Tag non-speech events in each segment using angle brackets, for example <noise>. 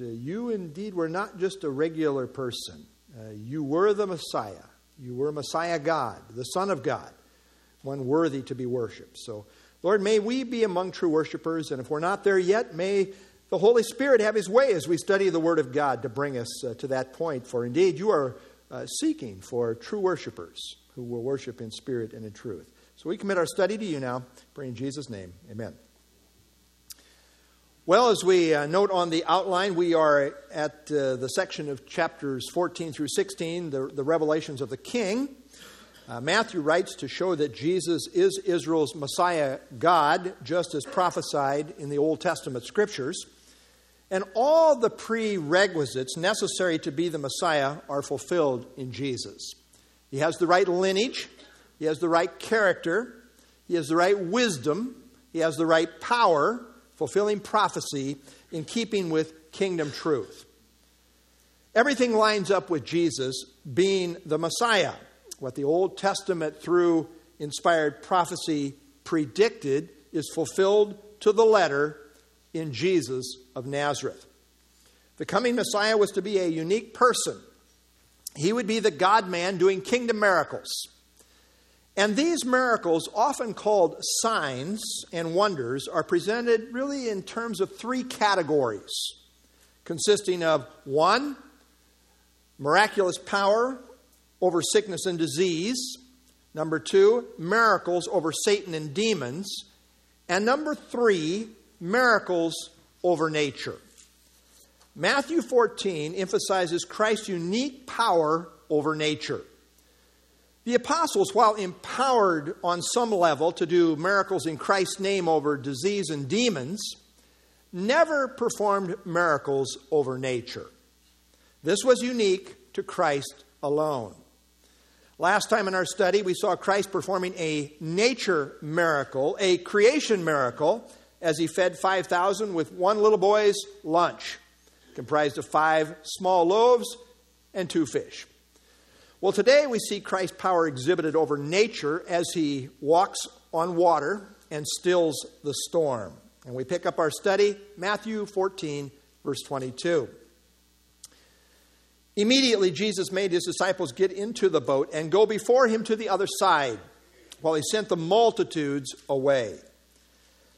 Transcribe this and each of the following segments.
uh, you indeed were not just a regular person. Uh, you were the Messiah. You were Messiah God, the Son of God, one worthy to be worshiped. So, Lord, may we be among true worshipers, and if we're not there yet, may the Holy Spirit have His way as we study the Word of God to bring us uh, to that point. For indeed, you are uh, seeking for true worshipers who will worship in spirit and in truth. So we commit our study to you now. Pray in Jesus' name. Amen. Well, as we uh, note on the outline, we are at uh, the section of chapters 14 through 16, the, the revelations of the King. Uh, Matthew writes to show that Jesus is Israel's Messiah God, just as prophesied in the Old Testament scriptures. And all the prerequisites necessary to be the Messiah are fulfilled in Jesus. He has the right lineage, he has the right character, he has the right wisdom, he has the right power fulfilling prophecy in keeping with kingdom truth. Everything lines up with Jesus being the Messiah. What the Old Testament, through inspired prophecy, predicted is fulfilled to the letter in Jesus of Nazareth. The coming Messiah was to be a unique person. He would be the God man doing kingdom miracles. And these miracles, often called signs and wonders, are presented really in terms of three categories, consisting of one, miraculous power over sickness and disease, number two, miracles over Satan and demons, and number three, miracles over nature. Matthew 14 emphasizes Christ's unique power over nature. The apostles, while empowered on some level to do miracles in Christ's name over disease and demons, never performed miracles over nature. This was unique to Christ alone. Last time in our study, we saw Christ performing a nature miracle, a creation miracle, as he fed 5,000 with one little boy's lunch, comprised of five small loaves and two fish. Well, today we see Christ's power exhibited over nature as he walks on water and stills the storm. And we pick up our study, Matthew 14, verse 22. Immediately, Jesus made his disciples get into the boat and go before him to the other side while he sent the multitudes away.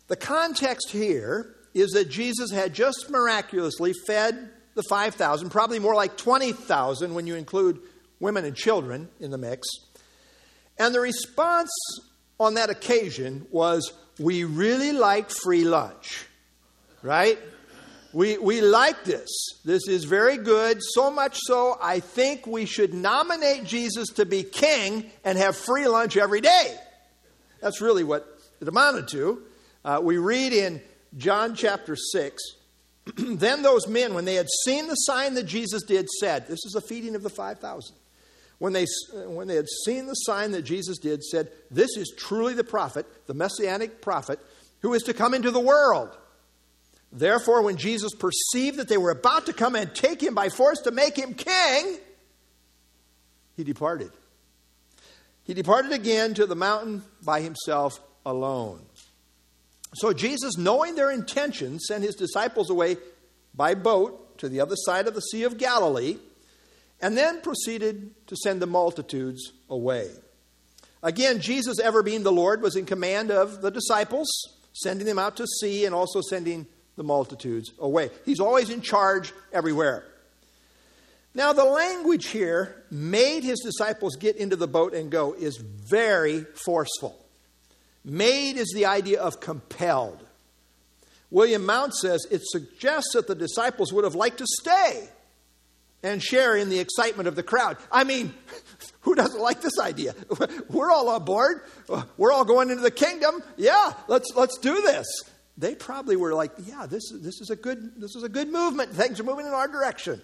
The context here is that Jesus had just miraculously fed the 5,000, probably more like 20,000 when you include women and children in the mix. And the response on that occasion was, We really like free lunch, right? We, we like this. This is very good. So much so, I think we should nominate Jesus to be king and have free lunch every day. That's really what it amounted to. Uh, we read in John chapter 6 <clears throat> Then those men, when they had seen the sign that Jesus did, said, This is the feeding of the 5,000 when they, uh, when they had seen the sign that Jesus did, said, This is truly the prophet, the messianic prophet, who is to come into the world. Therefore, when Jesus perceived that they were about to come and take him by force to make him king, he departed. He departed again to the mountain by himself alone. So Jesus, knowing their intentions, sent his disciples away by boat to the other side of the Sea of Galilee and then proceeded to send the multitudes away. Again, Jesus, ever being the Lord, was in command of the disciples, sending them out to sea and also sending the multitudes away. He's always in charge everywhere. Now, the language here, made his disciples get into the boat and go, is very forceful. Made is the idea of compelled. William Mount says it suggests that the disciples would have liked to stay and share in the excitement of the crowd. I mean, <laughs> who doesn't like this idea? <laughs> We're all on board. We're all going into the kingdom. Yeah, let's let's do this. They probably were like, yeah, this this is a good this is a good movement. Things are moving in our direction.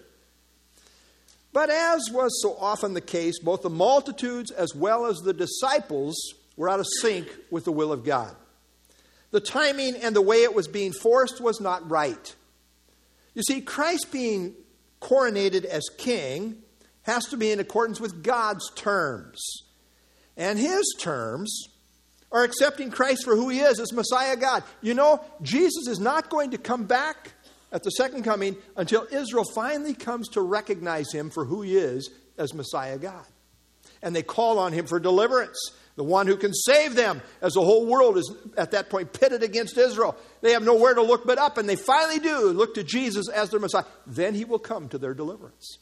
But as was so often the case, both the multitudes as well as the disciples were out of sync with the will of God. The timing and the way it was being forced was not right. You see, Christ being coronated as king has to be in accordance with God's terms. And his terms are accepting Christ for who he is as Messiah God. You know, Jesus is not going to come back at the second coming until Israel finally comes to recognize him for who he is as Messiah God. And they call on him for deliverance, the one who can save them, as the whole world is at that point pitted against Israel. They have nowhere to look but up, and they finally do look to Jesus as their Messiah. Then he will come to their deliverance.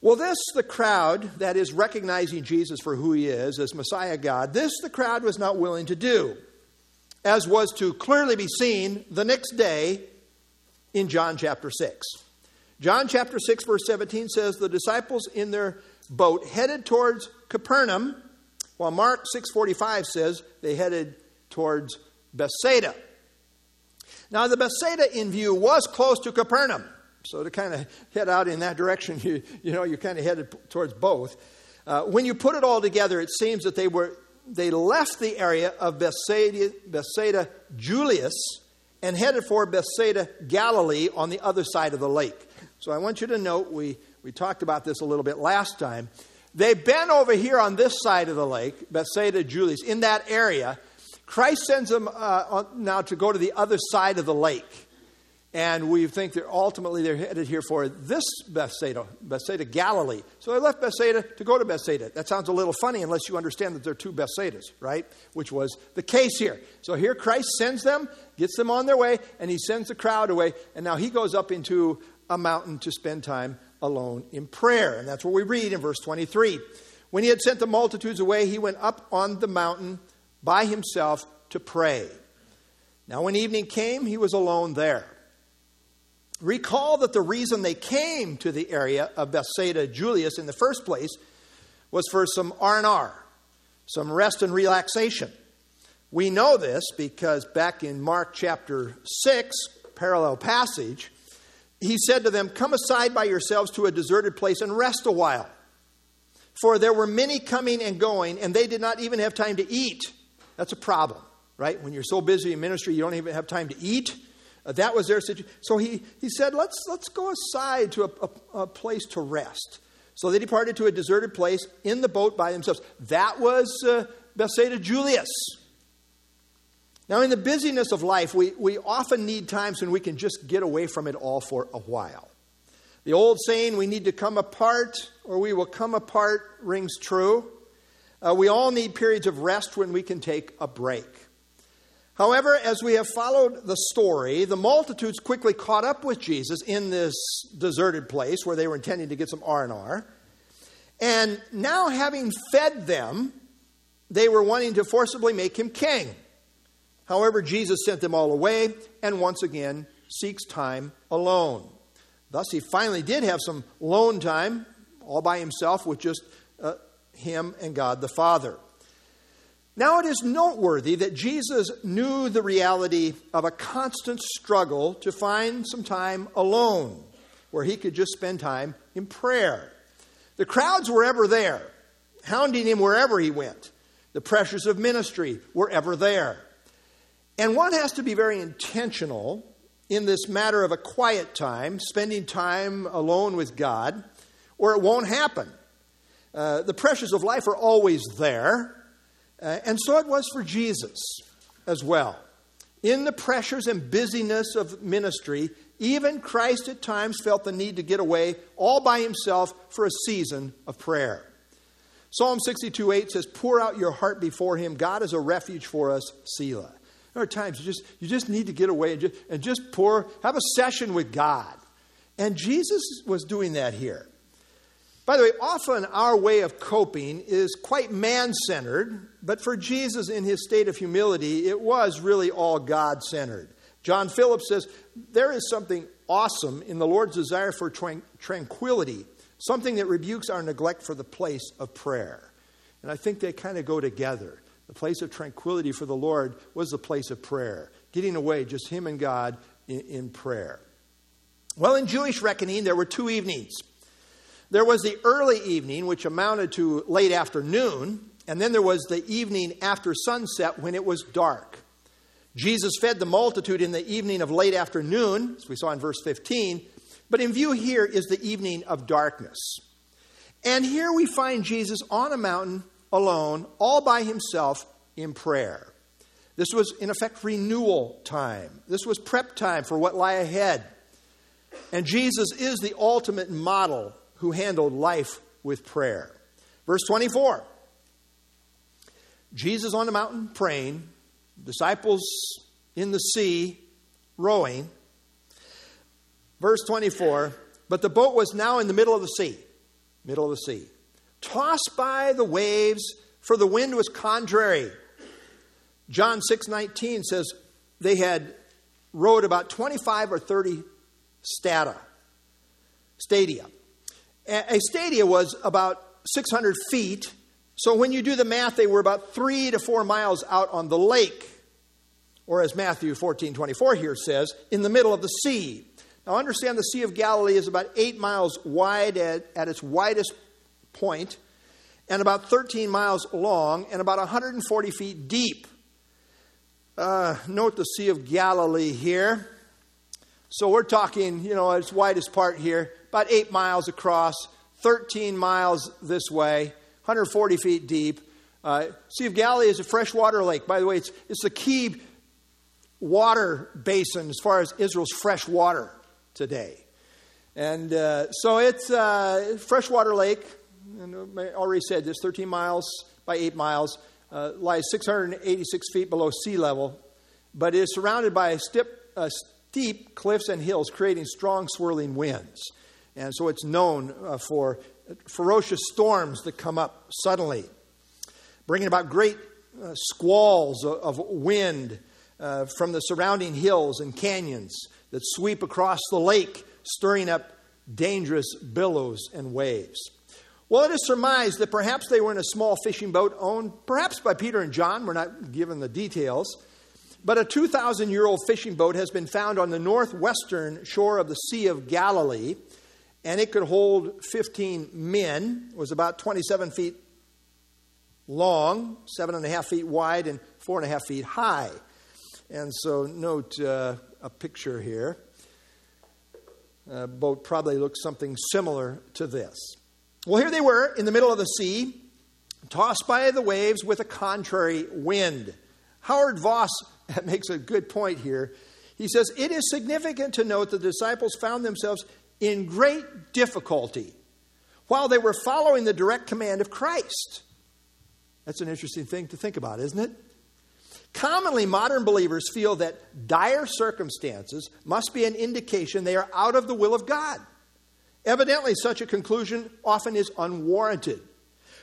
Well, this, the crowd that is recognizing Jesus for who he is as Messiah God, this the crowd was not willing to do, as was to clearly be seen the next day in John chapter 6. John chapter 6, verse 17 says, The disciples in their boat headed towards Capernaum, while Mark 6.45 says they headed towards Bethsaida. Now, the Bethsaida in view was close to Capernaum. So to kind of head out in that direction, <laughs> you, you know, you're kind of headed towards both. Uh, when you put it all together, it seems that they were they left the area of Bethsaida, Bethsaida Julias and headed for Bethsaida Galilee on the other side of the lake. So I want you to note we, we talked about this a little bit last time. They've been over here on this side of the lake, Bethsaida Julias, in that area. Christ sends them uh, now to go to the other side of the lake and we think that ultimately they're headed here for this Bethsaida, Bethsaida Galilee. So they left Bethsaida to go to Bethsaida. That sounds a little funny unless you understand that there are two Bethsaidas, right? Which was the case here. So here Christ sends them, gets them on their way, and he sends the crowd away. And now he goes up into a mountain to spend time alone in prayer. And that's what we read in verse 23. When he had sent the multitudes away, he went up on the mountain by himself to pray. Now, when evening came, he was alone there. Recall that the reason they came to the area of Bethsaida Julias in the first place was for some R&R, some rest and relaxation. We know this because back in Mark chapter 6, parallel passage, he said to them, Come aside by yourselves to a deserted place and rest a while. For there were many coming and going, and they did not even have time to eat. That's a problem, right? When you're so busy in ministry, you don't even have time to eat. Uh, that was their situation. So he, he said, let's, let's go aside to a, a, a place to rest. So they departed to a deserted place in the boat by themselves. That was uh, Bethsaida Julias. Now, in the busyness of life, we, we often need times when we can just get away from it all for a while. The old saying, we need to come apart or we will come apart, rings true. Uh, we all need periods of rest when we can take a break. However, as we have followed the story, the multitudes quickly caught up with Jesus in this deserted place where they were intending to get some R&R. And now having fed them, they were wanting to forcibly make him king. However, Jesus sent them all away and once again seeks time alone. Thus, he finally did have some lone time all by himself with just uh, him and God the Father. Now, it is noteworthy that Jesus knew the reality of a constant struggle to find some time alone where he could just spend time in prayer. The crowds were ever there, hounding him wherever he went. The pressures of ministry were ever there. And one has to be very intentional in this matter of a quiet time, spending time alone with God, or it won't happen. Uh, the pressures of life are always there. Uh, and so it was for Jesus as well. In the pressures and busyness of ministry, even Christ at times felt the need to get away all by himself for a season of prayer. Psalm 62 8 says, Pour out your heart before him. God is a refuge for us, Selah. There are times you just, you just need to get away and just, and just pour, have a session with God. And Jesus was doing that here. By the way, often our way of coping is quite man centered, but for Jesus in his state of humility, it was really all God centered. John Phillips says, There is something awesome in the Lord's desire for tranquility, something that rebukes our neglect for the place of prayer. And I think they kind of go together. The place of tranquility for the Lord was the place of prayer, getting away, just him and God in, in prayer. Well, in Jewish reckoning, there were two evenings. There was the early evening, which amounted to late afternoon, and then there was the evening after sunset when it was dark. Jesus fed the multitude in the evening of late afternoon, as we saw in verse 15, but in view here is the evening of darkness. And here we find Jesus on a mountain alone, all by himself in prayer. This was, in effect, renewal time. This was prep time for what lie ahead. And Jesus is the ultimate model who handled life with prayer. Verse 24 Jesus on the mountain praying, disciples in the sea rowing. Verse 24 But the boat was now in the middle of the sea, middle of the sea, tossed by the waves, for the wind was contrary. John 6:19 says they had rowed about 25 or 30 stata, stadia. A stadia was about 600 feet. So when you do the math, they were about three to four miles out on the lake, or as Matthew 14 24 here says, in the middle of the sea. Now understand the Sea of Galilee is about eight miles wide at, at its widest point, and about 13 miles long, and about 140 feet deep. Uh, note the Sea of Galilee here. So we're talking, you know, its widest part here, about eight miles across, 13 miles this way, 140 feet deep. Uh, sea of Galilee is a freshwater lake. By the way, it's, it's the key water basin as far as Israel's fresh water today. And uh, so it's a uh, freshwater lake, and I already said this 13 miles by 8 miles, uh, lies 686 feet below sea level, but is surrounded by steep, uh, steep cliffs and hills, creating strong swirling winds. And so it's known uh, for ferocious storms that come up suddenly, bringing about great uh, squalls of, wind uh, from the surrounding hills and canyons that sweep across the lake, stirring up dangerous billows and waves. Well, it is surmised that perhaps they were in a small fishing boat owned perhaps by Peter and John. We're not given the details. But a 2,000 year old fishing boat has been found on the northwestern shore of the Sea of Galilee and it could hold 15 men. It was about 27 feet long, seven and a half feet wide, and four and a half feet high. And so, note uh, a picture here. A boat probably looks something similar to this. Well, here they were in the middle of the sea, tossed by the waves with a contrary wind. Howard Vos <laughs> makes a good point here. He says, It is significant to note the disciples found themselves in great difficulty while they were following the direct command of Christ. That's an interesting thing to think about, isn't it? Commonly, modern believers feel that dire circumstances must be an indication they are out of the will of God. Evidently, such a conclusion often is unwarranted.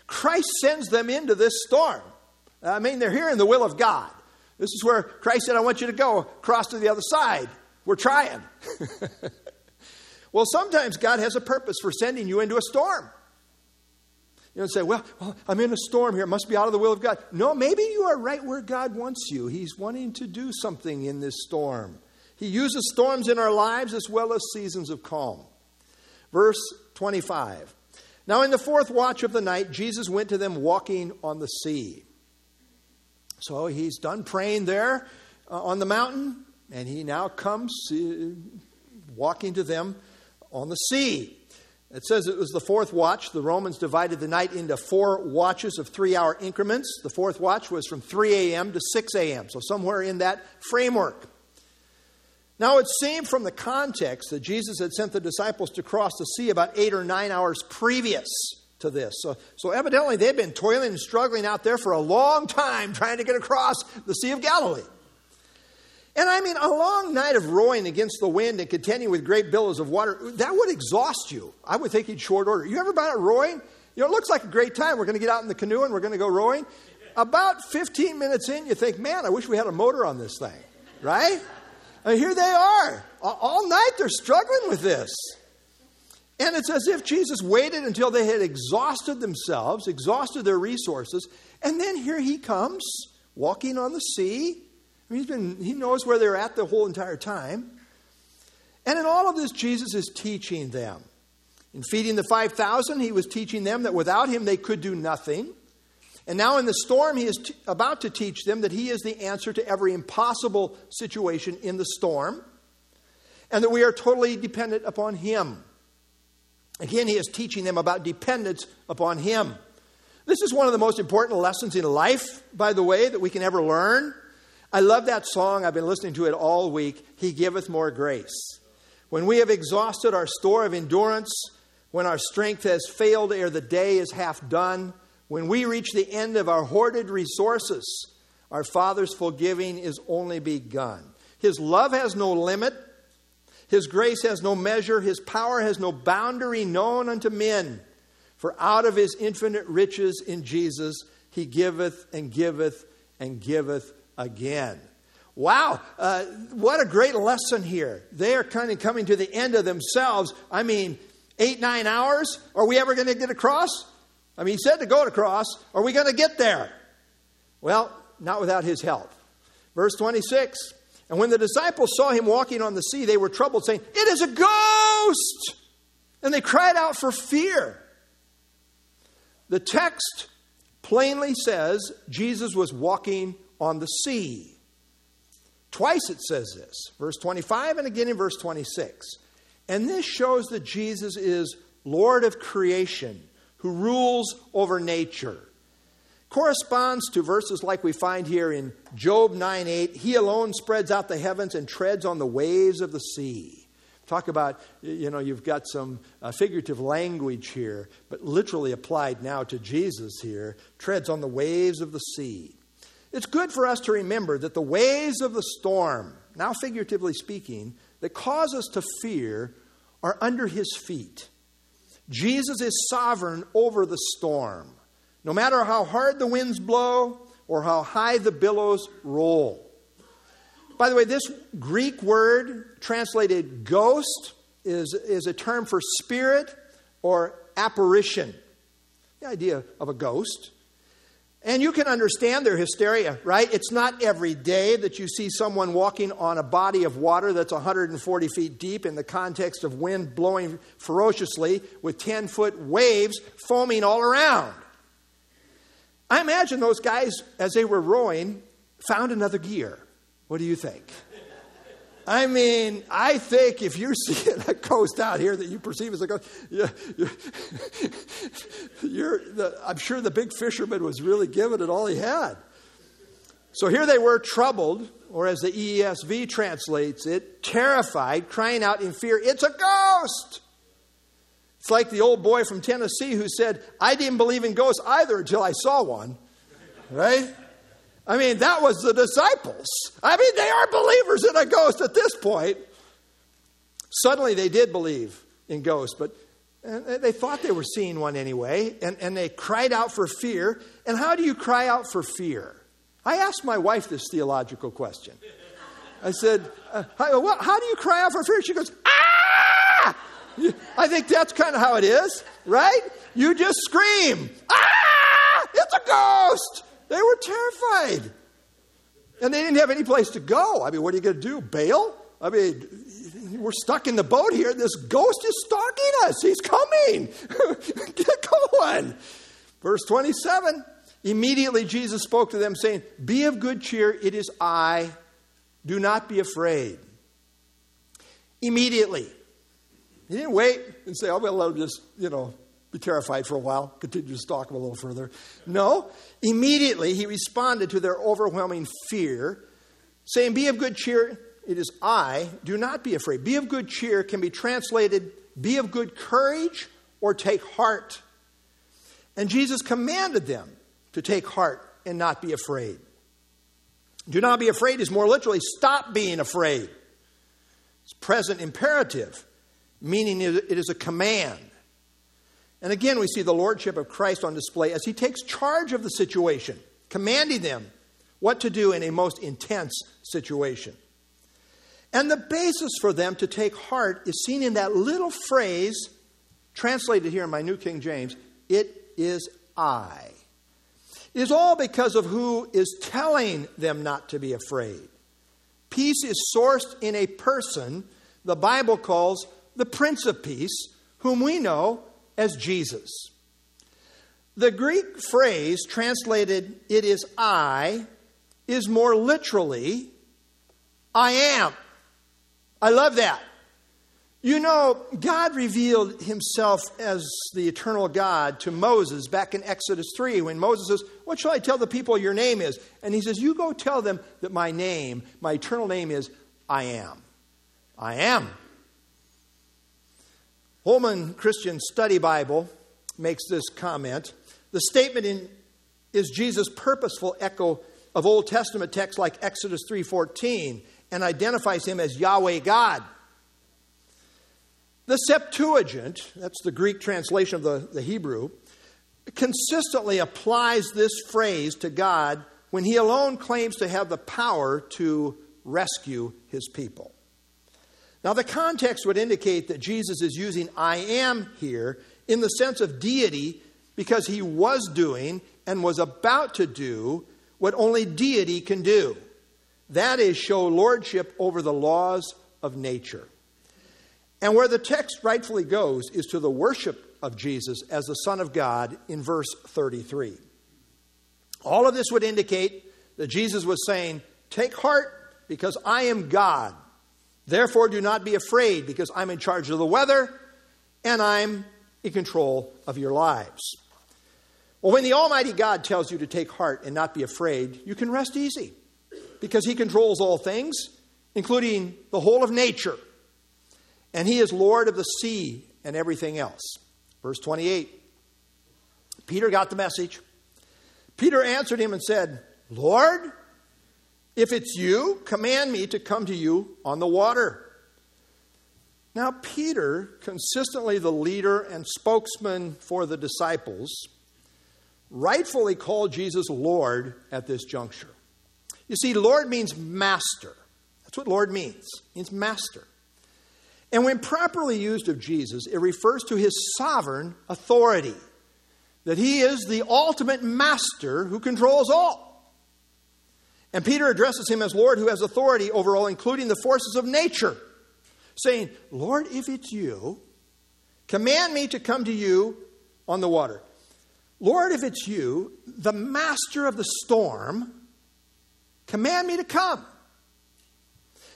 Christ sends them into this storm. I mean, they're hearing the will of God. This is where Christ said, I want you to go across to the other side. We're trying. <laughs> Well, sometimes God has a purpose for sending you into a storm. You don't say, well, well, I'm in a storm here. It must be out of the will of God. No, maybe you are right where God wants you. He's wanting to do something in this storm. He uses storms in our lives as well as seasons of calm. Verse 25. Now, in the fourth watch of the night, Jesus went to them walking on the sea. So he's done praying there uh, on the mountain, and he now comes uh, walking to them on the sea. It says it was the fourth watch. The Romans divided the night into four watches of three hour increments. The fourth watch was from 3 a.m. to 6 a.m., so somewhere in that framework. Now, it seemed from the context that Jesus had sent the disciples to cross the sea about eight or nine hours previous to this. So, so evidently, they'd been toiling and struggling out there for a long time trying to get across the Sea of Galilee. And I mean, a long night of rowing against the wind and contending with great billows of water, that would exhaust you. I would think in short order. You ever been out rowing? You know, it looks like a great time. We're going to get out in the canoe and we're going to go rowing. About 15 minutes in, you think, man, I wish we had a motor on this thing, right? And here they are. All night they're struggling with this. And it's as if Jesus waited until they had exhausted themselves, exhausted their resources, and then here he comes, walking on the sea I mean, he's been, he knows where they're at the whole entire time. And in all of this, Jesus is teaching them. In feeding the 5,000, he was teaching them that without him they could do nothing. And now in the storm, he is t- about to teach them that he is the answer to every impossible situation in the storm, and that we are totally dependent upon him. Again, he is teaching them about dependence upon him. This is one of the most important lessons in life, by the way, that we can ever learn. I love that song. I've been listening to it all week. He giveth more grace. When we have exhausted our store of endurance, when our strength has failed ere the day is half done, when we reach the end of our hoarded resources, our Father's forgiving is only begun. His love has no limit. His grace has no measure. His power has no boundary known unto men. For out of his infinite riches in Jesus, he giveth and giveth and giveth again. Wow, uh, what a great lesson here. They are kind of coming to the end of themselves. I mean, eight, nine hours? Are we ever going to get across? I mean, he said to go across. Are we going to get there? Well, not without his help. Verse 26 And when the disciples saw him walking on the sea, they were troubled, saying, It is a ghost! And they cried out for fear. The text plainly says Jesus was walking on the sea. Twice it says this, verse 25 and again in verse 26. And this shows that Jesus is Lord of creation, who rules over nature. Corresponds to verses like we find here in Job 9 8. He alone spreads out the heavens and treads on the waves of the sea. Talk about, you know, you've got some uh, figurative language here, but literally applied now to Jesus here, treads on the waves of the sea. It's good for us to remember that the waves of the storm, now figuratively speaking, that cause us to fear are under his feet. Jesus is sovereign over the storm, no matter how hard the winds blow or how high the billows roll. By the way, this Greek word translated ghost is, is a term for spirit or apparition. The idea of a ghost and you can understand their hysteria, right? It's not every day that you see someone walking on a body of water that's 140 feet deep in the context of wind blowing ferociously with 10 foot waves foaming all around. I imagine those guys, as they were rowing, found another gear. What do you think? I mean, I think if you see a coast out here that you perceive as a you're, <laughs> you're the, I'm sure the big fisherman was really giving it all he had. So here they were, troubled, or as the ESV translates it, terrified, crying out in fear, It's a ghost! It's like the old boy from Tennessee who said, I didn't believe in ghosts either until I saw one. Right? I mean, that was the disciples. I mean, they are believers in a ghost at this point. Suddenly they did believe in ghosts, but they thought they were seeing one anyway, and, and they cried out for fear. And how do you cry out for fear? I asked my wife this theological question. I said, uh, how, how, do you cry out for fear? She goes, ah! I think that's kind of how it is, right? You just scream, ah! It's a ghost! They were terrified. And they didn't have any place to go. I mean, what are you going to do? Bail? I mean, we're stuck in the boat here. This ghost is stalking us. He's coming. <laughs> Get going. Verse 27 Immediately Jesus spoke to them, saying, Be of good cheer. It is I. Do not be afraid. Immediately. He didn't wait and say, Oh, well, let him just, you know, be terrified for a while, continue to stalk him a little further. No, immediately he responded to their overwhelming fear, saying, Be of good cheer, it is I, do not be afraid. Be of good cheer can be translated, Be of good courage or take heart. And Jesus commanded them to take heart and not be afraid. Do not be afraid is more literally, stop being afraid. It's present imperative, meaning it is a command. And again, we see the lordship of Christ on display as he takes charge of the situation, commanding them what to do in a most intense situation. And the basis for them to take heart is seen in that little phrase, translated here in my New King James it is I. It is all because of who is telling them not to be afraid. Peace is sourced in a person the Bible calls the Prince of Peace, whom we know as Jesus. The Greek phrase translated, it is I, is more literally, I am. I love that. You know, God revealed himself as the eternal God to Moses back in Exodus 3 when Moses says, What shall I tell the people your name is? And he says, You go tell them that my name, my eternal name is I am. I am. Holman Christian Study Bible makes this comment. The statement in, is Jesus' purposeful echo of Old Testament texts like Exodus 3:14 and identifies him as Yahweh God. The Septuagint, that's the Greek translation of the, the Hebrew, consistently applies this phrase to God when he alone claims to have the power to rescue his people. Now, the context would indicate that Jesus is using I am here in the sense of deity because he was doing and was about to do what only deity can do that is, show lordship over the laws of nature. And where the text rightfully goes is to the worship of Jesus as the Son of God in verse 33. All of this would indicate that Jesus was saying, Take heart, because I am God. Therefore, do not be afraid, because I'm in charge of the weather and I'm in control of your lives. Well, when the Almighty God tells you to take heart and not be afraid, you can rest easy, because He controls all things, including the whole of nature and he is Lord of the sea and everything else. Verse 28. Peter got the message. Peter answered him and said, Lord, if it's you, command me to come to you on the water. Now, Peter, consistently the leader and spokesman for the disciples, rightfully called Jesus Lord at this juncture. You see, Lord means master. That's what Lord means. It means master. And when properly used of Jesus, it refers to his sovereign authority, that he is the ultimate master who controls all. And Peter addresses him as Lord who has authority over all, including the forces of nature, saying, Lord, if it's you, command me to come to you on the water. Lord, if it's you, the master of the storm, command me to come.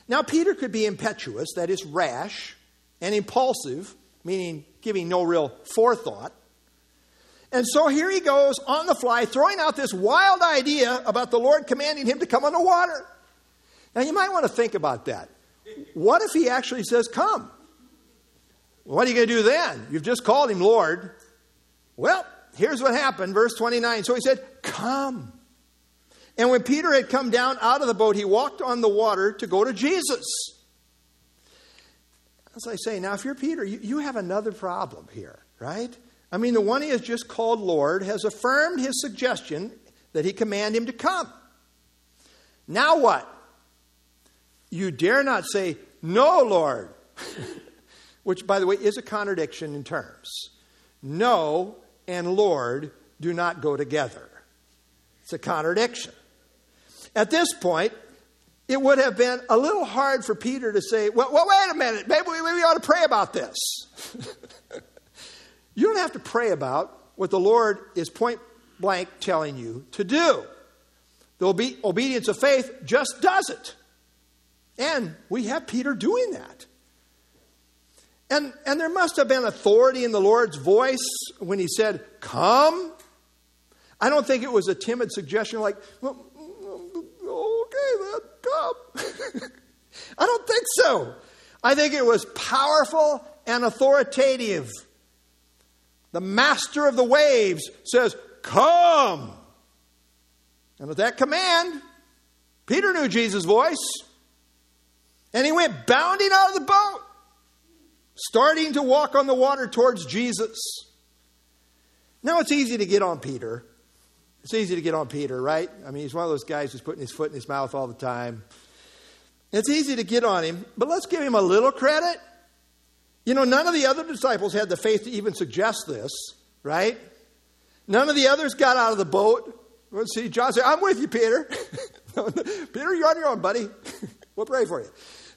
Now, Peter could be impetuous, that is, rash, and impulsive, meaning giving no real forethought. And so here he goes on the fly, throwing out this wild idea about the Lord commanding him to come on the water. Now, you might want to think about that. What if he actually says, Come? What are you going to do then? You've just called him Lord. Well, here's what happened, verse 29. So he said, Come. And when Peter had come down out of the boat, he walked on the water to go to Jesus. As I say, now if you're Peter, you, you have another problem here, right? I mean, the one he has just called Lord has affirmed his suggestion that he command him to come. Now what? You dare not say, No, Lord, <laughs> which, by the way, is a contradiction in terms. No and Lord do not go together. It's a contradiction. At this point, it would have been a little hard for Peter to say, well, well wait a minute, maybe we, maybe we ought to pray about this. <laughs> you don't have to pray about what the Lord is point blank telling you to do. The obe- obedience of faith just does it. And we have Peter doing that. And, and there must have been authority in the Lord's voice when he said, Come. I don't think it was a timid suggestion like, okay, then come. <laughs> I don't think so. I think it was powerful and authoritative. The master of the waves says, Come. And with that command, Peter knew Jesus' voice. And he went bounding out of the boat, starting to walk on the water towards Jesus. Now it's easy to get on Peter it's easy to get on Peter, right? I mean, he's one of those guys who's putting his foot in his mouth all the time. It's easy to get on him, but let's give him a little credit. You know, none of the other disciples had the faith to even suggest this, right? None of the others got out of the boat. Let's see, John said, I'm with you, Peter. <laughs> Peter, you're on your own, buddy. <laughs> we'll pray for you.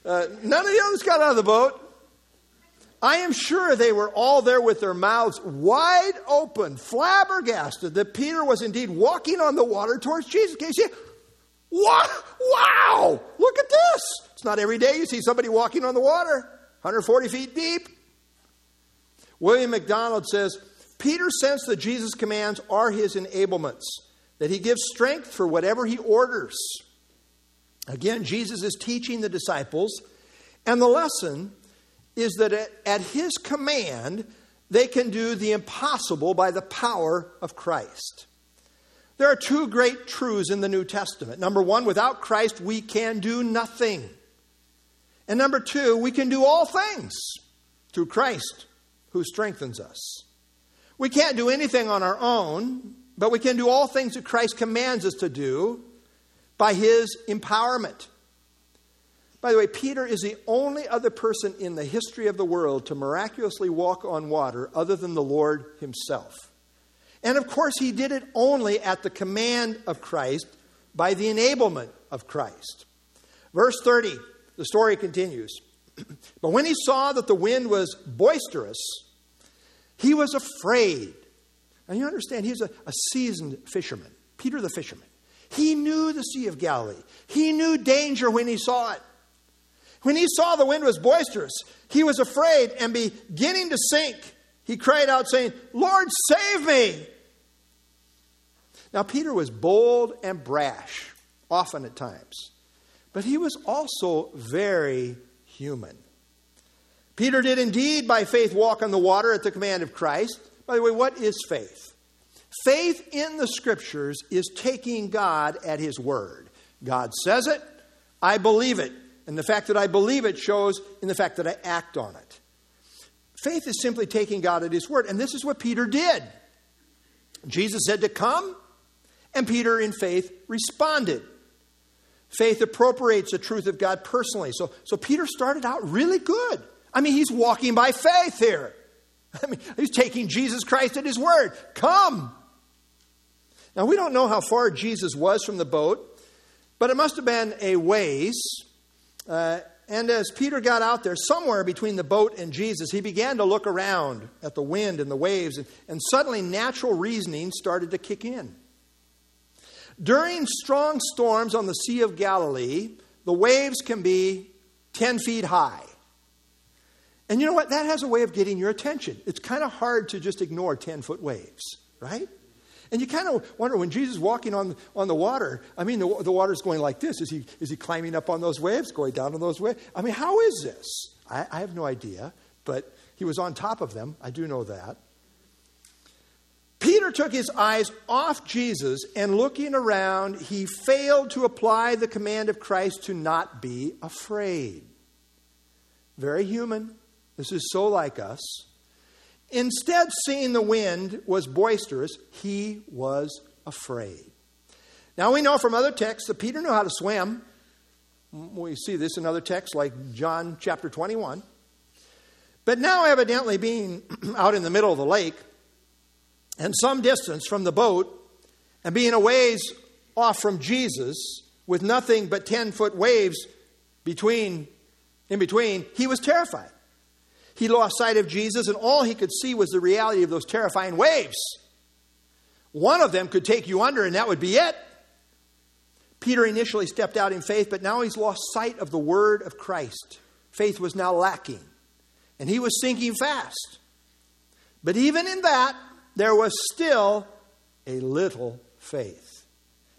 Uh, none of the others got out of the boat. I am sure they were all there with their mouths wide open, flabbergasted that Peter was indeed walking on the water towards Jesus. Can you see? What? Wow! Look at this! It's not every day you see somebody walking on the water. 140 feet deep. William MacDonald says Peter sensed that Jesus' commands are his enablements, that he gives strength for whatever he orders. Again, Jesus is teaching the disciples, and the lesson is that at his command, they can do the impossible by the power of Christ. There are two great truths in the New Testament. Number one, without Christ, we can do nothing. And number two, we can do all things through Christ who strengthens us. We can't do anything on our own, but we can do all things that Christ commands us to do by his empowerment. By the way, Peter is the only other person in the history of the world to miraculously walk on water other than the Lord himself. And of course, he did it only at the command of Christ by the enablement of Christ. Verse 30, the story continues. <clears throat> but when he saw that the wind was boisterous, he was afraid. Now you understand, he's a, a seasoned fisherman, Peter the fisherman. He knew the Sea of Galilee, he knew danger when he saw it. When he saw the wind was boisterous, he was afraid and beginning to sink. He cried out, saying, Lord, save me. Now, Peter was bold and brash, often at times, but he was also very human. Peter did indeed by faith walk on the water at the command of Christ. By the way, what is faith? Faith in the scriptures is taking God at his word. God says it, I believe it. And the fact that I believe it shows in the fact that I act on it. Faith is simply taking God at his word. And this is what Peter did. Jesus said to come, and Peter, in faith, responded. Faith appropriates the truth of God personally. So, so Peter started out really good. I mean, he's walking by faith here. <laughs> I mean, he's taking Jesus Christ at his word. Come. Now, we don't know how far Jesus was from the boat, but it must have been a ways. Uh, and as Peter got out there, somewhere between the boat and Jesus, he began to look around at the wind and the waves, and, and suddenly natural reasoning started to kick in. During strong storms on the Sea of Galilee, the waves can be 10 feet high. And you know what? That has a way of getting your attention. It's kind of hard to just ignore 10 foot waves, right? And you kind of wonder when Jesus is walking on, on the water, I mean, the, the water's going like this. Is he, is he climbing up on those waves, going down on those waves? I mean, how is this? I, I have no idea, but he was on top of them. I do know that. Peter took his eyes off Jesus and looking around, he failed to apply the command of Christ to not be afraid. Very human. This is so like us. Instead, seeing the wind was boisterous, he was afraid. Now we know from other texts that Peter knew how to swim. We see this in other texts like John chapter 21. But now, evidently, being <clears throat> out in the middle of the lake, and some distance from the boat and being a ways off from Jesus with nothing but 10 foot waves between in between he was terrified. He lost sight of jesus and all he could see was the reality of those terrifying waves. One of them could take you under and that would be it. Peter initially stepped out in faith but now he's lost sight of the word of christ. Faith was now lacking and he was sinking fast. But even in that there was still a little faith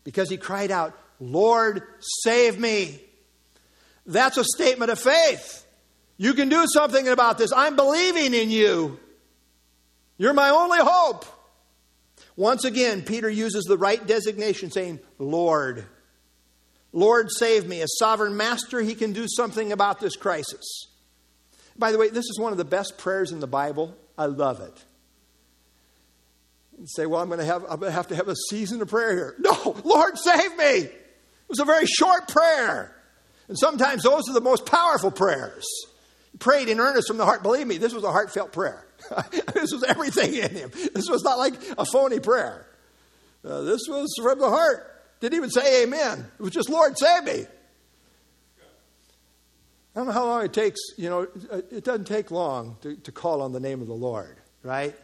because he cried out, Lord, save me. That's a statement of faith. You can do something about this. I'm believing in you. You're my only hope. Once again, Peter uses the right designation, saying, Lord. Lord, save me. As sovereign master, he can do something about this crisis. By the way, this is one of the best prayers in the Bible. I love it say, Well, I'm going to have, I'm going to, have to have a season of prayer here. No, Lord, save me. It was a very short prayer. And sometimes those are the most powerful prayers. prayed in earnest from the heart. Believe me, this was a heartfelt prayer. <laughs> this was everything in him. This was not like a phony prayer. Uh, this was from the heart. Didn't even say amen. It was just, Lord, save me. I don't know how long it takes, you know, it doesn't take long to, to call on the name of the Lord, right?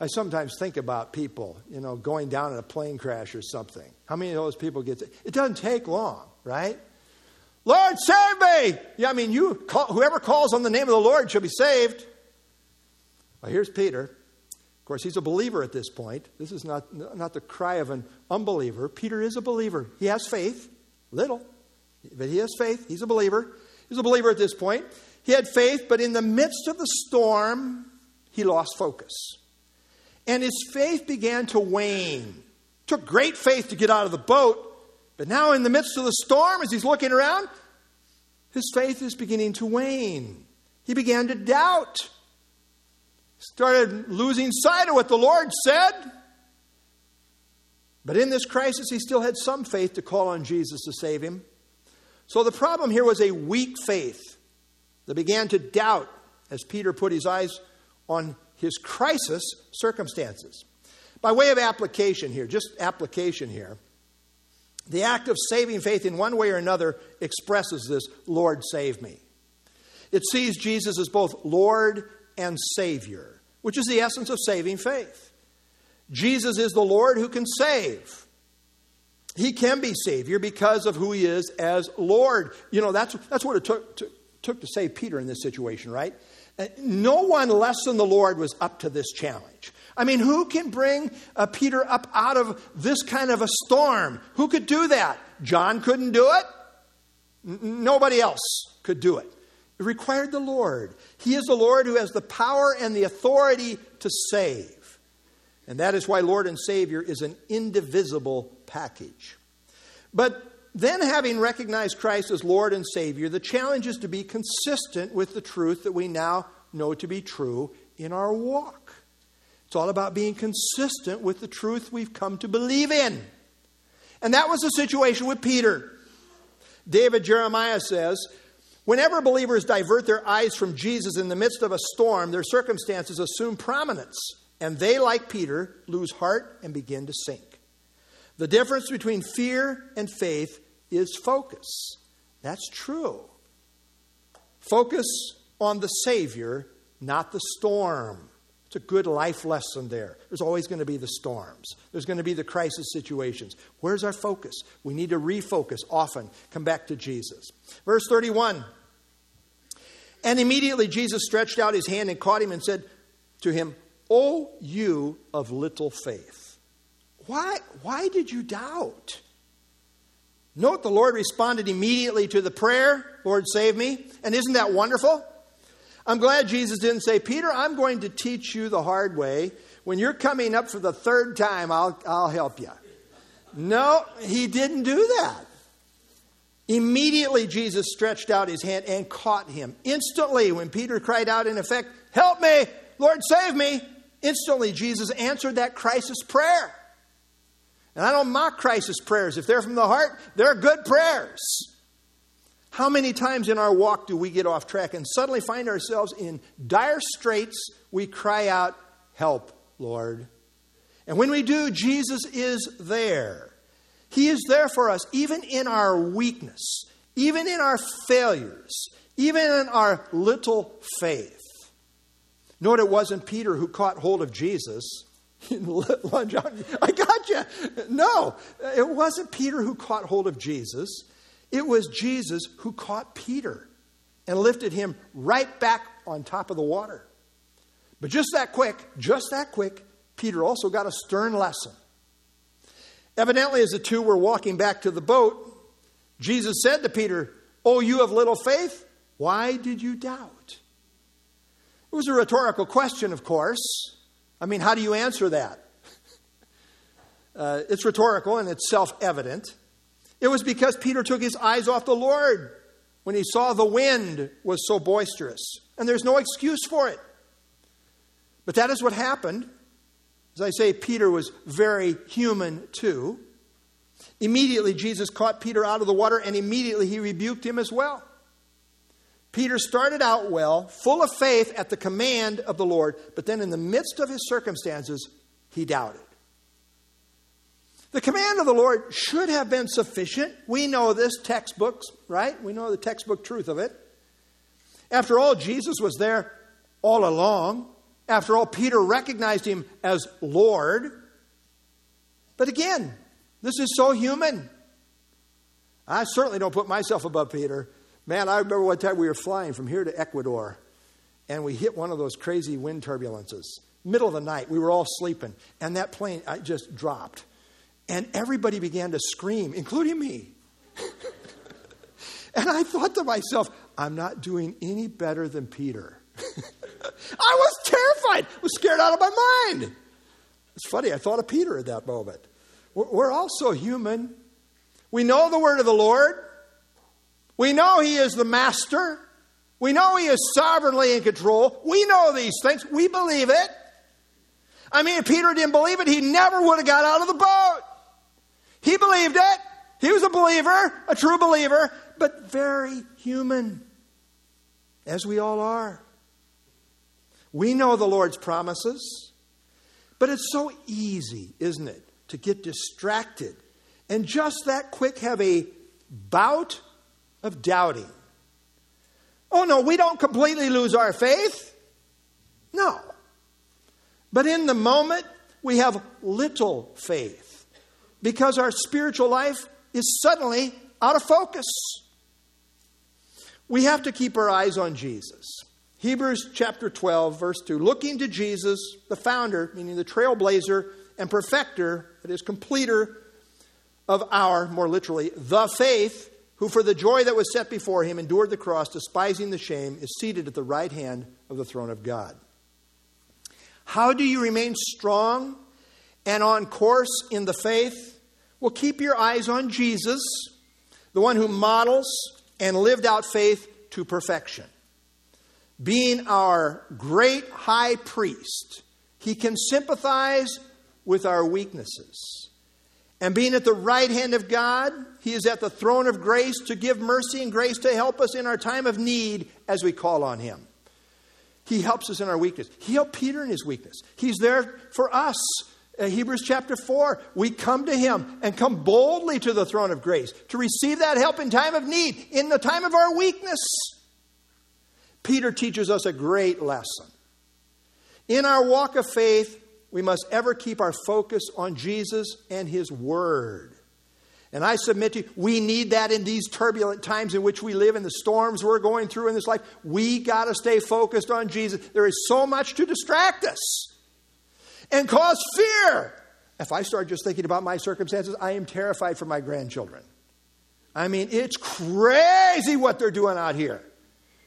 I sometimes think about people, you know, going down in a plane crash or something. How many of those people get to, it doesn't take long, right? Lord, save me. Yeah, I mean, you call, whoever calls on the name of the Lord shall be saved. Well, here's Peter. Of course, he's a believer at this point. This is not, not the cry of an unbeliever. Peter is a believer. He has faith, little, but he has faith. He's a believer. He's a believer at this point. He had faith, but in the midst of the storm, he lost focus. And his faith began to wane. It took great faith to get out of the boat, but now in the midst of the storm, as he's looking around, his faith is beginning to wane. He began to doubt. Started losing sight of what the Lord said. But in this crisis, he still had some faith to call on Jesus to save him. So the problem here was a weak faith that began to doubt as Peter put his eyes on his crisis circumstances. By way of application here, just application here, the act of saving faith in one way or another expresses this Lord, save me. It sees Jesus as both Lord and Savior, which is the essence of saving faith. Jesus is the Lord who can save. He can be Savior because of who He is as Lord. You know, that's, that's what it took to, took to save Peter in this situation, right? Uh, no one less than the Lord was up to this challenge. I mean, who can bring uh, Peter up out of this kind of a storm? Who could do that? John couldn't do it. N- nobody else could do it. It required the Lord. He is the Lord who has the power and the authority to save. And that is why Lord and Savior is an indivisible package. But then, having recognized Christ as Lord and Savior, the challenge is to be consistent with the truth that we now know to be true in our walk. It's all about being consistent with the truth we've come to believe in. And that was the situation with Peter. David Jeremiah says, Whenever believers divert their eyes from Jesus in the midst of a storm, their circumstances assume prominence, and they, like Peter, lose heart and begin to sink. The difference between fear and faith is focus. That's true. Focus on the Savior, not the storm. It's a good life lesson there. There's always going to be the storms, there's going to be the crisis situations. Where's our focus? We need to refocus often, come back to Jesus. Verse 31 And immediately Jesus stretched out his hand and caught him and said to him, O you of little faith. Why, why did you doubt? Note the Lord responded immediately to the prayer, Lord, save me. And isn't that wonderful? I'm glad Jesus didn't say, Peter, I'm going to teach you the hard way. When you're coming up for the third time, I'll, I'll help you. No, he didn't do that. Immediately, Jesus stretched out his hand and caught him. Instantly, when Peter cried out, in effect, Help me, Lord, save me, instantly Jesus answered that crisis prayer. And I don't mock crisis prayers. If they're from the heart, they're good prayers. How many times in our walk do we get off track and suddenly find ourselves in dire straits? We cry out, Help, Lord. And when we do, Jesus is there. He is there for us, even in our weakness, even in our failures, even in our little faith. Note it wasn't Peter who caught hold of Jesus <laughs> lunge out. I got you. No, it wasn't Peter who caught hold of Jesus. It was Jesus who caught Peter and lifted him right back on top of the water. But just that quick, just that quick, Peter also got a stern lesson. Evidently, as the two were walking back to the boat, Jesus said to Peter, Oh, you have little faith, why did you doubt? It was a rhetorical question, of course. I mean, how do you answer that? <laughs> Uh, it's rhetorical and it's self evident. It was because Peter took his eyes off the Lord when he saw the wind was so boisterous. And there's no excuse for it. But that is what happened. As I say, Peter was very human too. Immediately, Jesus caught Peter out of the water and immediately he rebuked him as well. Peter started out well, full of faith at the command of the Lord, but then in the midst of his circumstances, he doubted. The command of the Lord should have been sufficient. We know this textbooks, right? We know the textbook truth of it. After all, Jesus was there all along. After all, Peter recognized him as Lord. But again, this is so human. I certainly don't put myself above Peter. Man, I remember one time we were flying from here to Ecuador, and we hit one of those crazy wind turbulences. Middle of the night, we were all sleeping, and that plane I just dropped. And everybody began to scream, including me. <laughs> and I thought to myself, I'm not doing any better than Peter. <laughs> I was terrified, I was scared out of my mind. It's funny, I thought of Peter at that moment. We're all so human. We know the word of the Lord. We know He is the master. We know He is sovereignly in control. We know these things. We believe it. I mean, if Peter didn't believe it, he never would have got out of the boat. He believed it. He was a believer, a true believer, but very human, as we all are. We know the Lord's promises, but it's so easy, isn't it, to get distracted and just that quick have a bout of doubting. Oh, no, we don't completely lose our faith. No. But in the moment, we have little faith because our spiritual life is suddenly out of focus. We have to keep our eyes on Jesus. Hebrews chapter 12, verse 2. Looking to Jesus, the founder, meaning the trailblazer and perfecter, that is, completer of our, more literally, the faith, who for the joy that was set before him endured the cross, despising the shame, is seated at the right hand of the throne of God. How do you remain strong and on course in the faith? Well, keep your eyes on Jesus, the one who models and lived out faith to perfection being our great high priest, he can sympathize with our weaknesses. And being at the right hand of God, he is at the throne of grace to give mercy and grace to help us in our time of need as we call on him. He helps us in our weakness. He helped Peter in his weakness. He's there for us. Uh, Hebrews chapter 4, we come to him and come boldly to the throne of grace to receive that help in time of need, in the time of our weakness. Peter teaches us a great lesson. In our walk of faith, we must ever keep our focus on Jesus and His Word. And I submit to you, we need that in these turbulent times in which we live, in the storms we're going through in this life. We got to stay focused on Jesus. There is so much to distract us and cause fear. If I start just thinking about my circumstances, I am terrified for my grandchildren. I mean, it's crazy what they're doing out here.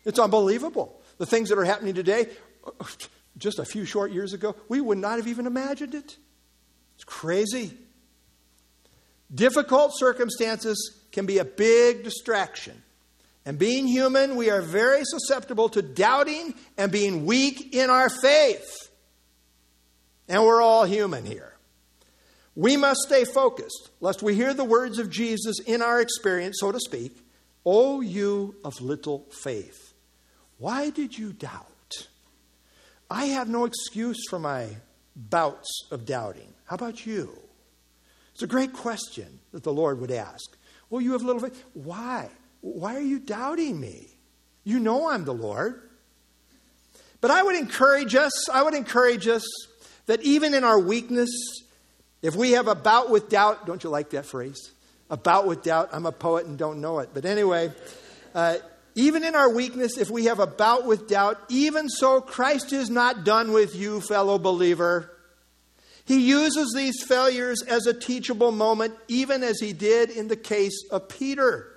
It's unbelievable. The things that are happening today, just a few short years ago, we would not have even imagined it. It's crazy. Difficult circumstances can be a big distraction. And being human, we are very susceptible to doubting and being weak in our faith. And we're all human here. We must stay focused, lest we hear the words of Jesus in our experience, so to speak. O you of little faith. Why did you doubt? I have no excuse for my bouts of doubting. How about you? It's a great question that the Lord would ask. Well, you have little faith. Why? Why are you doubting me? You know I'm the Lord. But I would encourage us, I would encourage us that even in our weakness, if we have a bout with doubt, don't you like that phrase? A bout with doubt. I'm a poet and don't know it. But anyway, uh, even in our weakness, if we have a bout with doubt, even so, Christ is not done with you, fellow believer. He uses these failures as a teachable moment, even as he did in the case of Peter.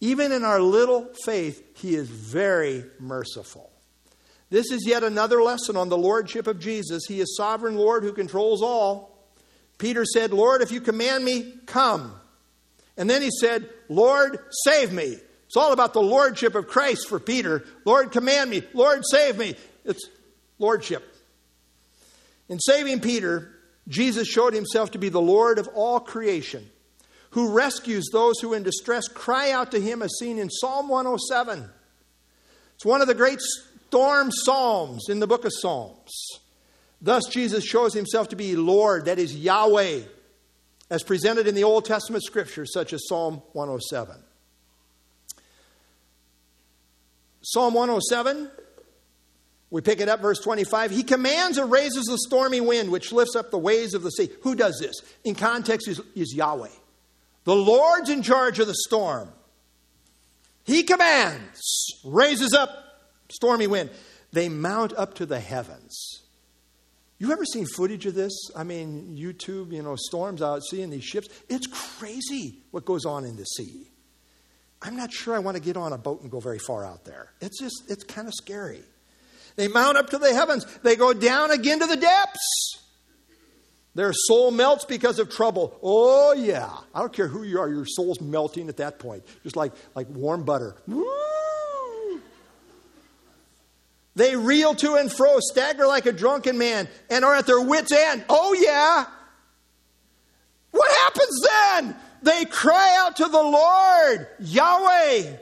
Even in our little faith, he is very merciful. This is yet another lesson on the lordship of Jesus. He is sovereign Lord who controls all. Peter said, Lord, if you command me, come. And then he said, Lord, save me. It's all about the lordship of Christ for Peter. Lord, command me. Lord, save me. It's lordship. In saving Peter, Jesus showed himself to be the Lord of all creation, who rescues those who in distress cry out to him, as seen in Psalm 107. It's one of the great storm psalms in the book of Psalms. Thus, Jesus shows himself to be Lord, that is Yahweh, as presented in the Old Testament scriptures, such as Psalm 107. Psalm 107, we pick it up, verse 25. He commands and raises the stormy wind, which lifts up the waves of the sea. Who does this? In context, is, is Yahweh. The Lord's in charge of the storm. He commands, raises up stormy wind. They mount up to the heavens. You ever seen footage of this? I mean, YouTube, you know, storms out seeing these ships. It's crazy what goes on in the sea. I'm not sure I want to get on a boat and go very far out there. It's just, it's kind of scary. They mount up to the heavens, they go down again to the depths. Their soul melts because of trouble. Oh, yeah. I don't care who you are, your soul's melting at that point, just like, like warm butter. Woo! They reel to and fro, stagger like a drunken man, and are at their wits' end. Oh, yeah. What happens then? They cry out to the Lord, Yahweh,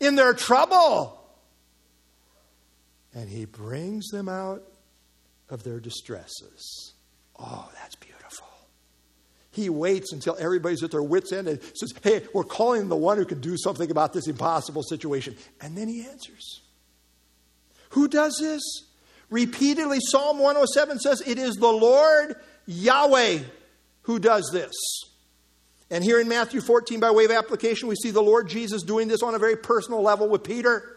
in their trouble. And He brings them out of their distresses. Oh, that's beautiful. He waits until everybody's at their wits' end and says, Hey, we're calling the one who can do something about this impossible situation. And then He answers. Who does this? Repeatedly, Psalm 107 says, It is the Lord Yahweh who does this. And here in Matthew 14, by way of application, we see the Lord Jesus doing this on a very personal level with Peter.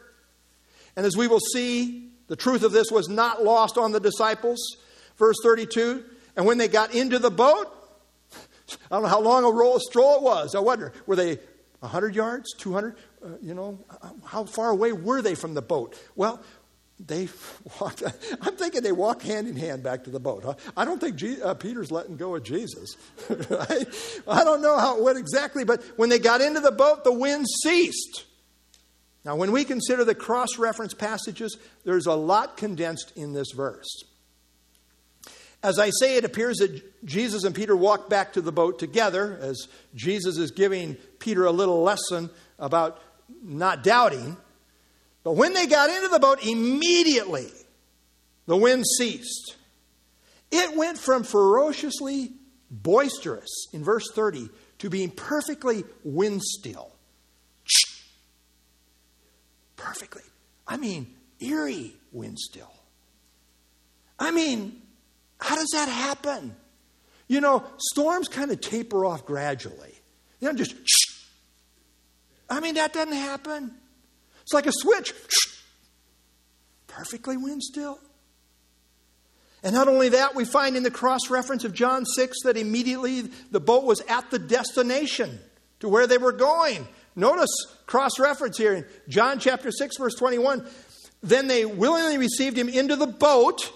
And as we will see, the truth of this was not lost on the disciples. Verse 32 And when they got into the boat, <laughs> I don't know how long a roll stroll it was. I wonder, were they 100 yards, 200? Uh, you know, how far away were they from the boat? Well, they <laughs> walked, I'm thinking they walk hand in hand back to the boat. I don't think G, uh, Peter's letting go of Jesus. <laughs> I, don't know how went exactly, but when they got into the boat, the wind ceased. Now, when we consider the cross reference passages, there's a lot condensed in this verse. As I say, it appears that Jesus and Peter walked back to the boat together as Jesus is giving Peter a little lesson about not doubting. But when they got into the boat, immediately the wind ceased. It went from ferociously boisterous in verse 30 to being perfectly wind still. Perfectly. I mean, eerie wind still. I mean, how does that happen? You know, storms kind of taper off gradually. You know, just, I mean, that doesn't happen. It's like a switch. <sniffs> Perfectly wind still. And not only that, we find in the cross reference of John 6 that immediately the boat was at the destination to where they were going. Notice cross reference here in John chapter 6, verse 21. Then they willingly received him into the boat.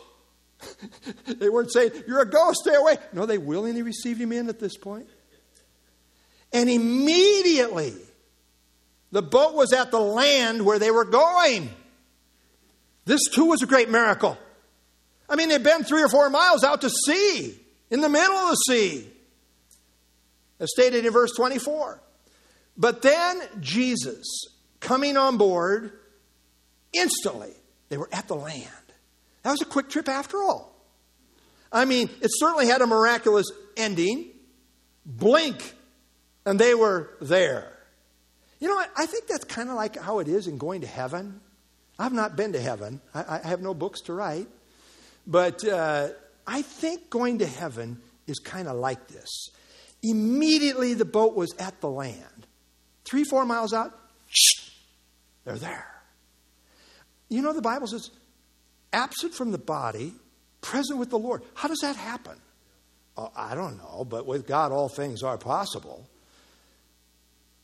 <laughs> they weren't saying, You're a ghost, stay away. No, they willingly received him in at this point. And immediately the boat was at the land where they were going. This too was a great miracle. I mean, they'd been three or four miles out to sea, in the middle of the sea, as stated in verse 24. But then Jesus, coming on board, instantly, they were at the land. That was a quick trip after all. I mean, it certainly had a miraculous ending. Blink, and they were there. You know, what? I think that's kind of like how it is in going to heaven. I've not been to heaven, I, I have no books to write. But uh, I think going to heaven is kind of like this. Immediately the boat was at the land. Three, four miles out, they're there. You know, the Bible says, absent from the body, present with the Lord. How does that happen? Oh, I don't know, but with God, all things are possible.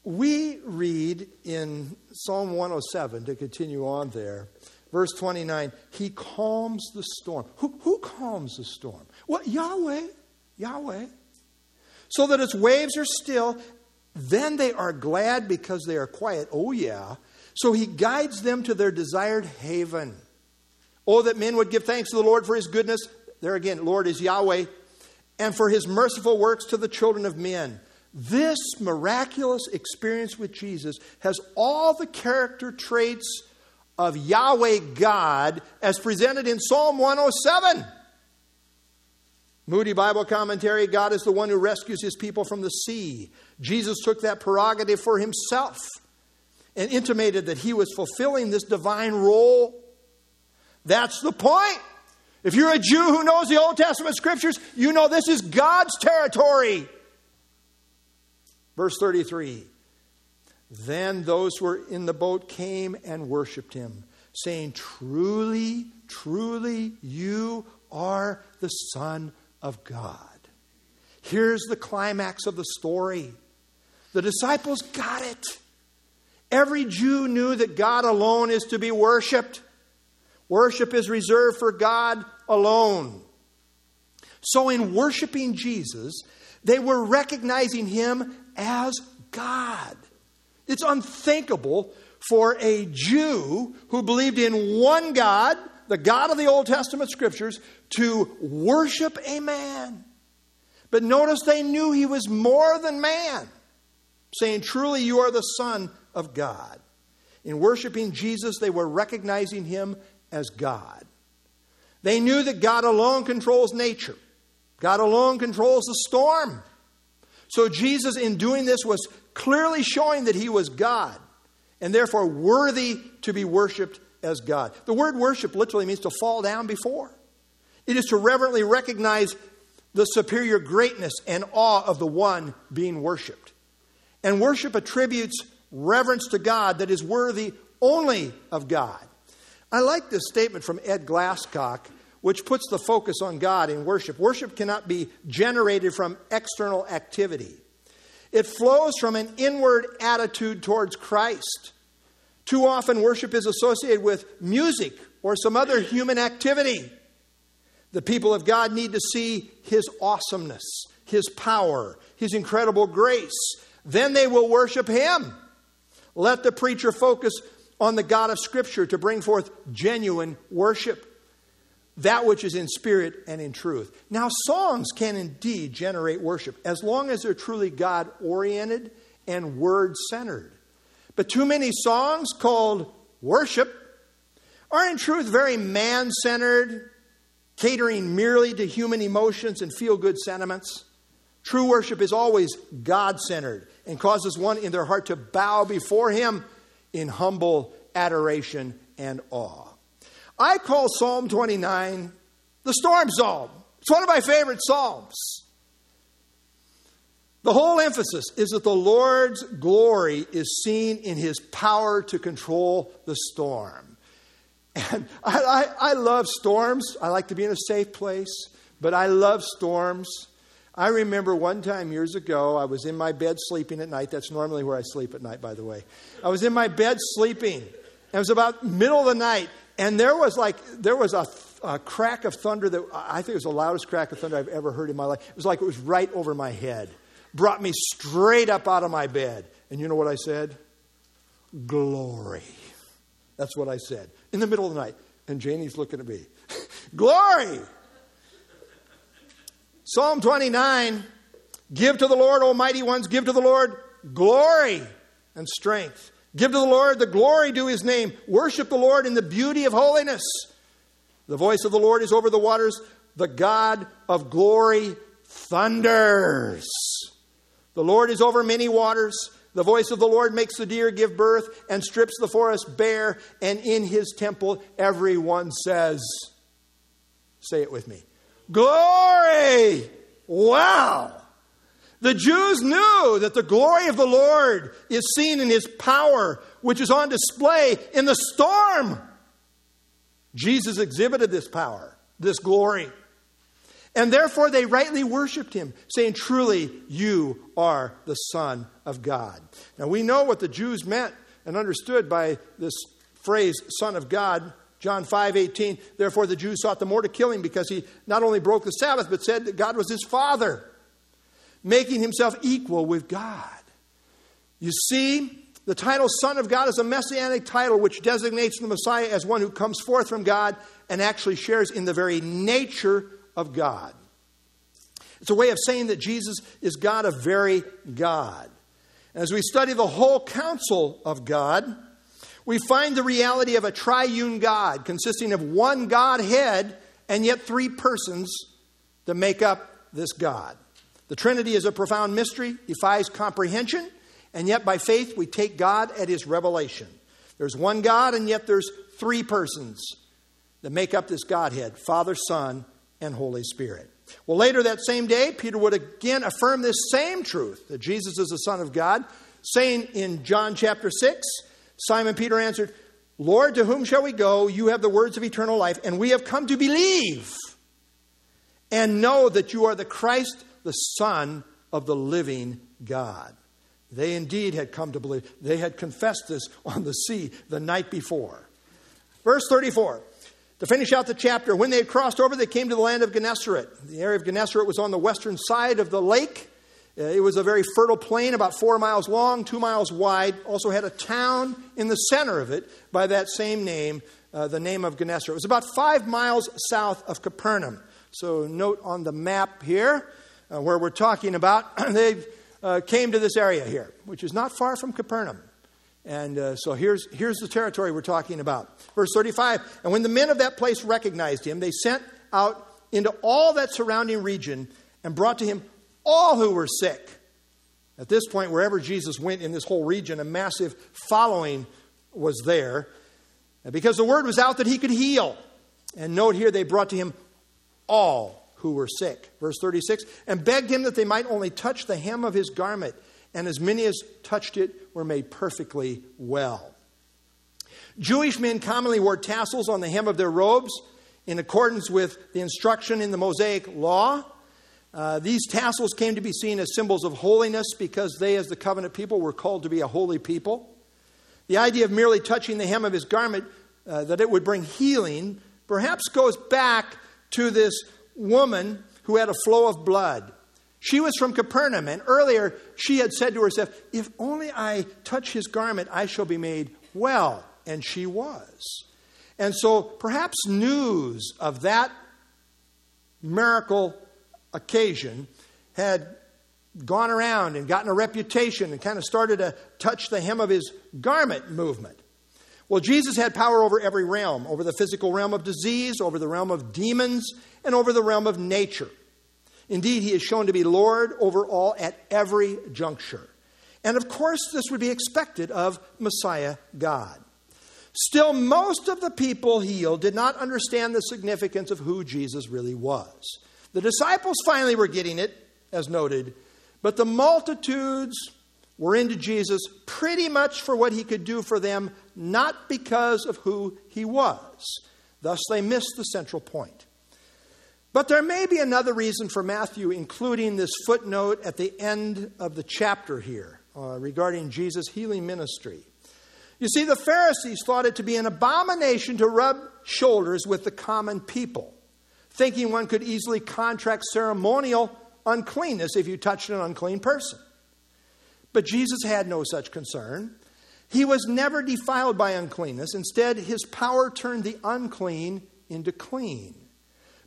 We read in Psalm 107, to continue on there, verse 29, He calms the storm. Who, who calms the storm? Well, Yahweh. Yahweh. So that its waves are still. Then they are glad because they are quiet. Oh, yeah. So He guides them to their desired haven. Oh, that men would give thanks to the Lord for His goodness. There again, Lord is Yahweh. And for His merciful works to the children of men. This miraculous experience with Jesus has all the character traits of Yahweh God as presented in Psalm 107. Moody Bible commentary God is the one who rescues his people from the sea. Jesus took that prerogative for himself and intimated that he was fulfilling this divine role. That's the point. If you're a Jew who knows the Old Testament scriptures, you know this is God's territory. Verse 33 Then those who were in the boat came and worshiped him, saying, Truly, truly, you are the Son of God. Here's the climax of the story. The disciples got it. Every Jew knew that God alone is to be worshiped. Worship is reserved for God alone. So, in worshiping Jesus, they were recognizing him as God. It's unthinkable for a Jew who believed in one God, the God of the Old Testament scriptures, to worship a man. But notice they knew he was more than man, saying, Truly, you are the Son of God. In worshiping Jesus, they were recognizing him as God. They knew that God alone controls nature, God alone controls the storm. So Jesus, in doing this, was clearly showing that he was God and therefore worthy to be worshiped as God. The word worship literally means to fall down before, it is to reverently recognize the superior greatness and awe of the one being worshiped. And worship attributes reverence to God that is worthy only of God. I like this statement from Ed Glasscock, which puts the focus on God in worship. Worship cannot be generated from external activity, it flows from an inward attitude towards Christ. Too often, worship is associated with music or some other human activity. The people of God need to see His awesomeness, His power, His incredible grace. Then they will worship Him. Let the preacher focus on the God of Scripture to bring forth genuine worship, that which is in spirit and in truth. Now, songs can indeed generate worship as long as they're truly God oriented and word centered. But too many songs called worship are in truth very man centered, catering merely to human emotions and feel good sentiments. True worship is always God centered and causes one in their heart to bow before Him in humble adoration and awe. I call Psalm 29 the storm psalm. It's one of my favorite psalms. The whole emphasis is that the Lord's glory is seen in his power to control the storm. And <laughs> I, I, I, love storms. I like to be in a safe place, but I love storms. I remember one time years ago, I was in my bed sleeping at night. That's normally where I sleep at night, by the way. I was in my bed sleeping. It was about middle of the night, and there was like there was a, a crack of thunder that I think was the loudest crack of thunder I've ever heard in my life. It was like it was right over my head, brought me straight up out of my bed. And you know what I said? Glory. That's what I said in the middle of the night. And Janie's looking at me. <laughs> Glory! Psalm 29 Give to the Lord, Almighty ones, give to the Lord glory and strength. Give to the Lord the glory due his name. Worship the Lord in the beauty of holiness. The voice of the Lord is over the waters. The God of glory thunders. The Lord is over many waters. The voice of the Lord makes the deer give birth and strips the forest bare. And in his temple, everyone says, Say it with me Glory! Wow! The Jews knew that the glory of the Lord is seen in his power, which is on display in the storm. Jesus exhibited this power, this glory. And therefore they rightly worshiped him, saying, Truly, you are the Son of God. Now we know what the Jews meant and understood by this phrase, Son of God. John 5 18. Therefore, the Jews sought the more to kill him because he not only broke the Sabbath, but said that God was his Father, making himself equal with God. You see, the title Son of God is a messianic title which designates the Messiah as one who comes forth from God and actually shares in the very nature of God. It's a way of saying that Jesus is God of very God. And As we study the whole counsel of God, we find the reality of a triune God consisting of one Godhead and yet three persons to make up this God. The Trinity is a profound mystery, defies comprehension, and yet by faith we take God at his revelation. There's one God, and yet there's three persons that make up this Godhead Father, Son, and Holy Spirit. Well, later that same day, Peter would again affirm this same truth that Jesus is the Son of God, saying in John chapter 6, Simon Peter answered, Lord, to whom shall we go? You have the words of eternal life, and we have come to believe and know that you are the Christ, the Son of the living God. They indeed had come to believe. They had confessed this on the sea the night before. Verse 34. To finish out the chapter, when they had crossed over, they came to the land of Gennesaret. The area of Gennesaret was on the western side of the lake. Uh, it was a very fertile plain, about four miles long, two miles wide. Also had a town in the center of it by that same name, uh, the name of Gennesaret. It was about five miles south of Capernaum. So note on the map here uh, where we're talking about, <clears throat> they uh, came to this area here, which is not far from Capernaum. And uh, so here's, here's the territory we're talking about. Verse 35 And when the men of that place recognized him, they sent out into all that surrounding region and brought to him all who were sick. At this point, wherever Jesus went in this whole region, a massive following was there because the word was out that he could heal. And note here, they brought to him all who were sick. Verse 36 and begged him that they might only touch the hem of his garment and as many as touched it were made perfectly well. Jewish men commonly wore tassels on the hem of their robes in accordance with the instruction in the Mosaic law. Uh, these tassels came to be seen as symbols of holiness because they, as the covenant people, were called to be a holy people. The idea of merely touching the hem of his garment, uh, that it would bring healing, perhaps goes back to this woman who had a flow of blood. She was from Capernaum, and earlier she had said to herself, If only I touch his garment, I shall be made well. And she was. And so perhaps news of that miracle occasion had gone around and gotten a reputation and kind of started to touch the hem of his garment movement. Well, Jesus had power over every realm over the physical realm of disease, over the realm of demons, and over the realm of nature. Indeed, he is shown to be Lord over all at every juncture. And of course, this would be expected of Messiah God. Still, most of the people healed did not understand the significance of who Jesus really was. The disciples finally were getting it, as noted, but the multitudes were into Jesus pretty much for what he could do for them, not because of who he was. Thus, they missed the central point. But there may be another reason for Matthew including this footnote at the end of the chapter here uh, regarding Jesus' healing ministry. You see, the Pharisees thought it to be an abomination to rub shoulders with the common people, thinking one could easily contract ceremonial uncleanness if you touched an unclean person. But Jesus had no such concern. He was never defiled by uncleanness. Instead, his power turned the unclean into clean.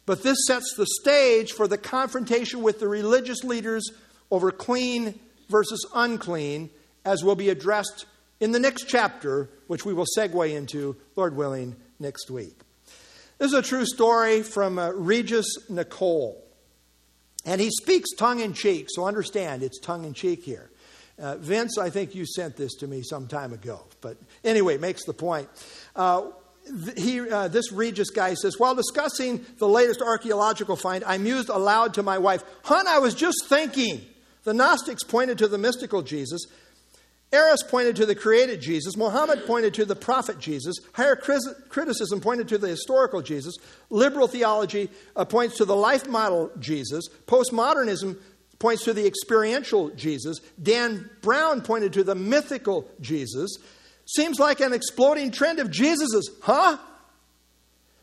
But this sets the stage for the confrontation with the religious leaders over clean versus unclean, as will be addressed in the next chapter, which we will segue into, Lord willing, next week. This is a true story from uh, Regis Nicoll. And he speaks tongue in cheek, so understand it's tongue in cheek here. Uh, Vince, I think you sent this to me some time ago. But anyway, makes the point. Uh, he, uh, this Regis guy says, while discussing the latest archaeological find, I mused aloud to my wife, Hun, I was just thinking. The Gnostics pointed to the mystical Jesus. Arius pointed to the created Jesus. Muhammad pointed to the prophet Jesus. Higher criticism pointed to the historical Jesus. Liberal theology uh, points to the life model Jesus. Postmodernism points to the experiential Jesus. Dan Brown pointed to the mythical Jesus. Seems like an exploding trend of Jesus's, huh?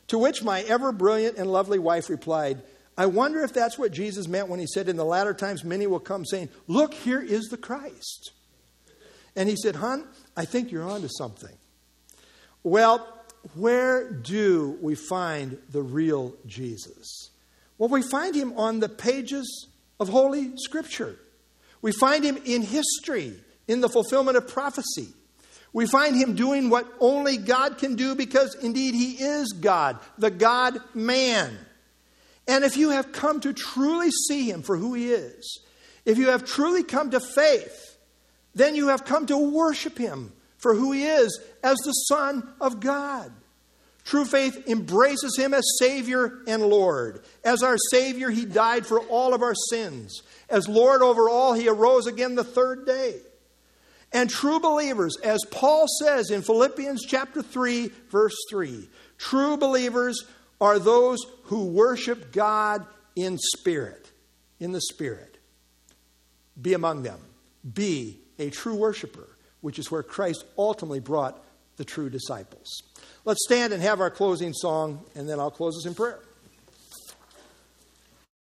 To which my ever brilliant and lovely wife replied, I wonder if that's what Jesus meant when he said, In the latter times, many will come saying, Look, here is the Christ. And he said, Hon, I think you're onto something. Well, where do we find the real Jesus? Well, we find him on the pages of Holy Scripture. We find him in history, in the fulfillment of prophecy. We find him doing what only God can do because indeed he is God, the God man. And if you have come to truly see him for who he is, if you have truly come to faith, then you have come to worship him for who he is as the Son of God. True faith embraces him as Savior and Lord. As our Savior, he died for all of our sins. As Lord over all, he arose again the third day. And true believers, as Paul says in Philippians chapter 3, verse 3, true believers are those who worship God in spirit, in the spirit. Be among them. Be a true worshiper, which is where Christ ultimately brought the true disciples. Let's stand and have our closing song, and then I'll close us in prayer.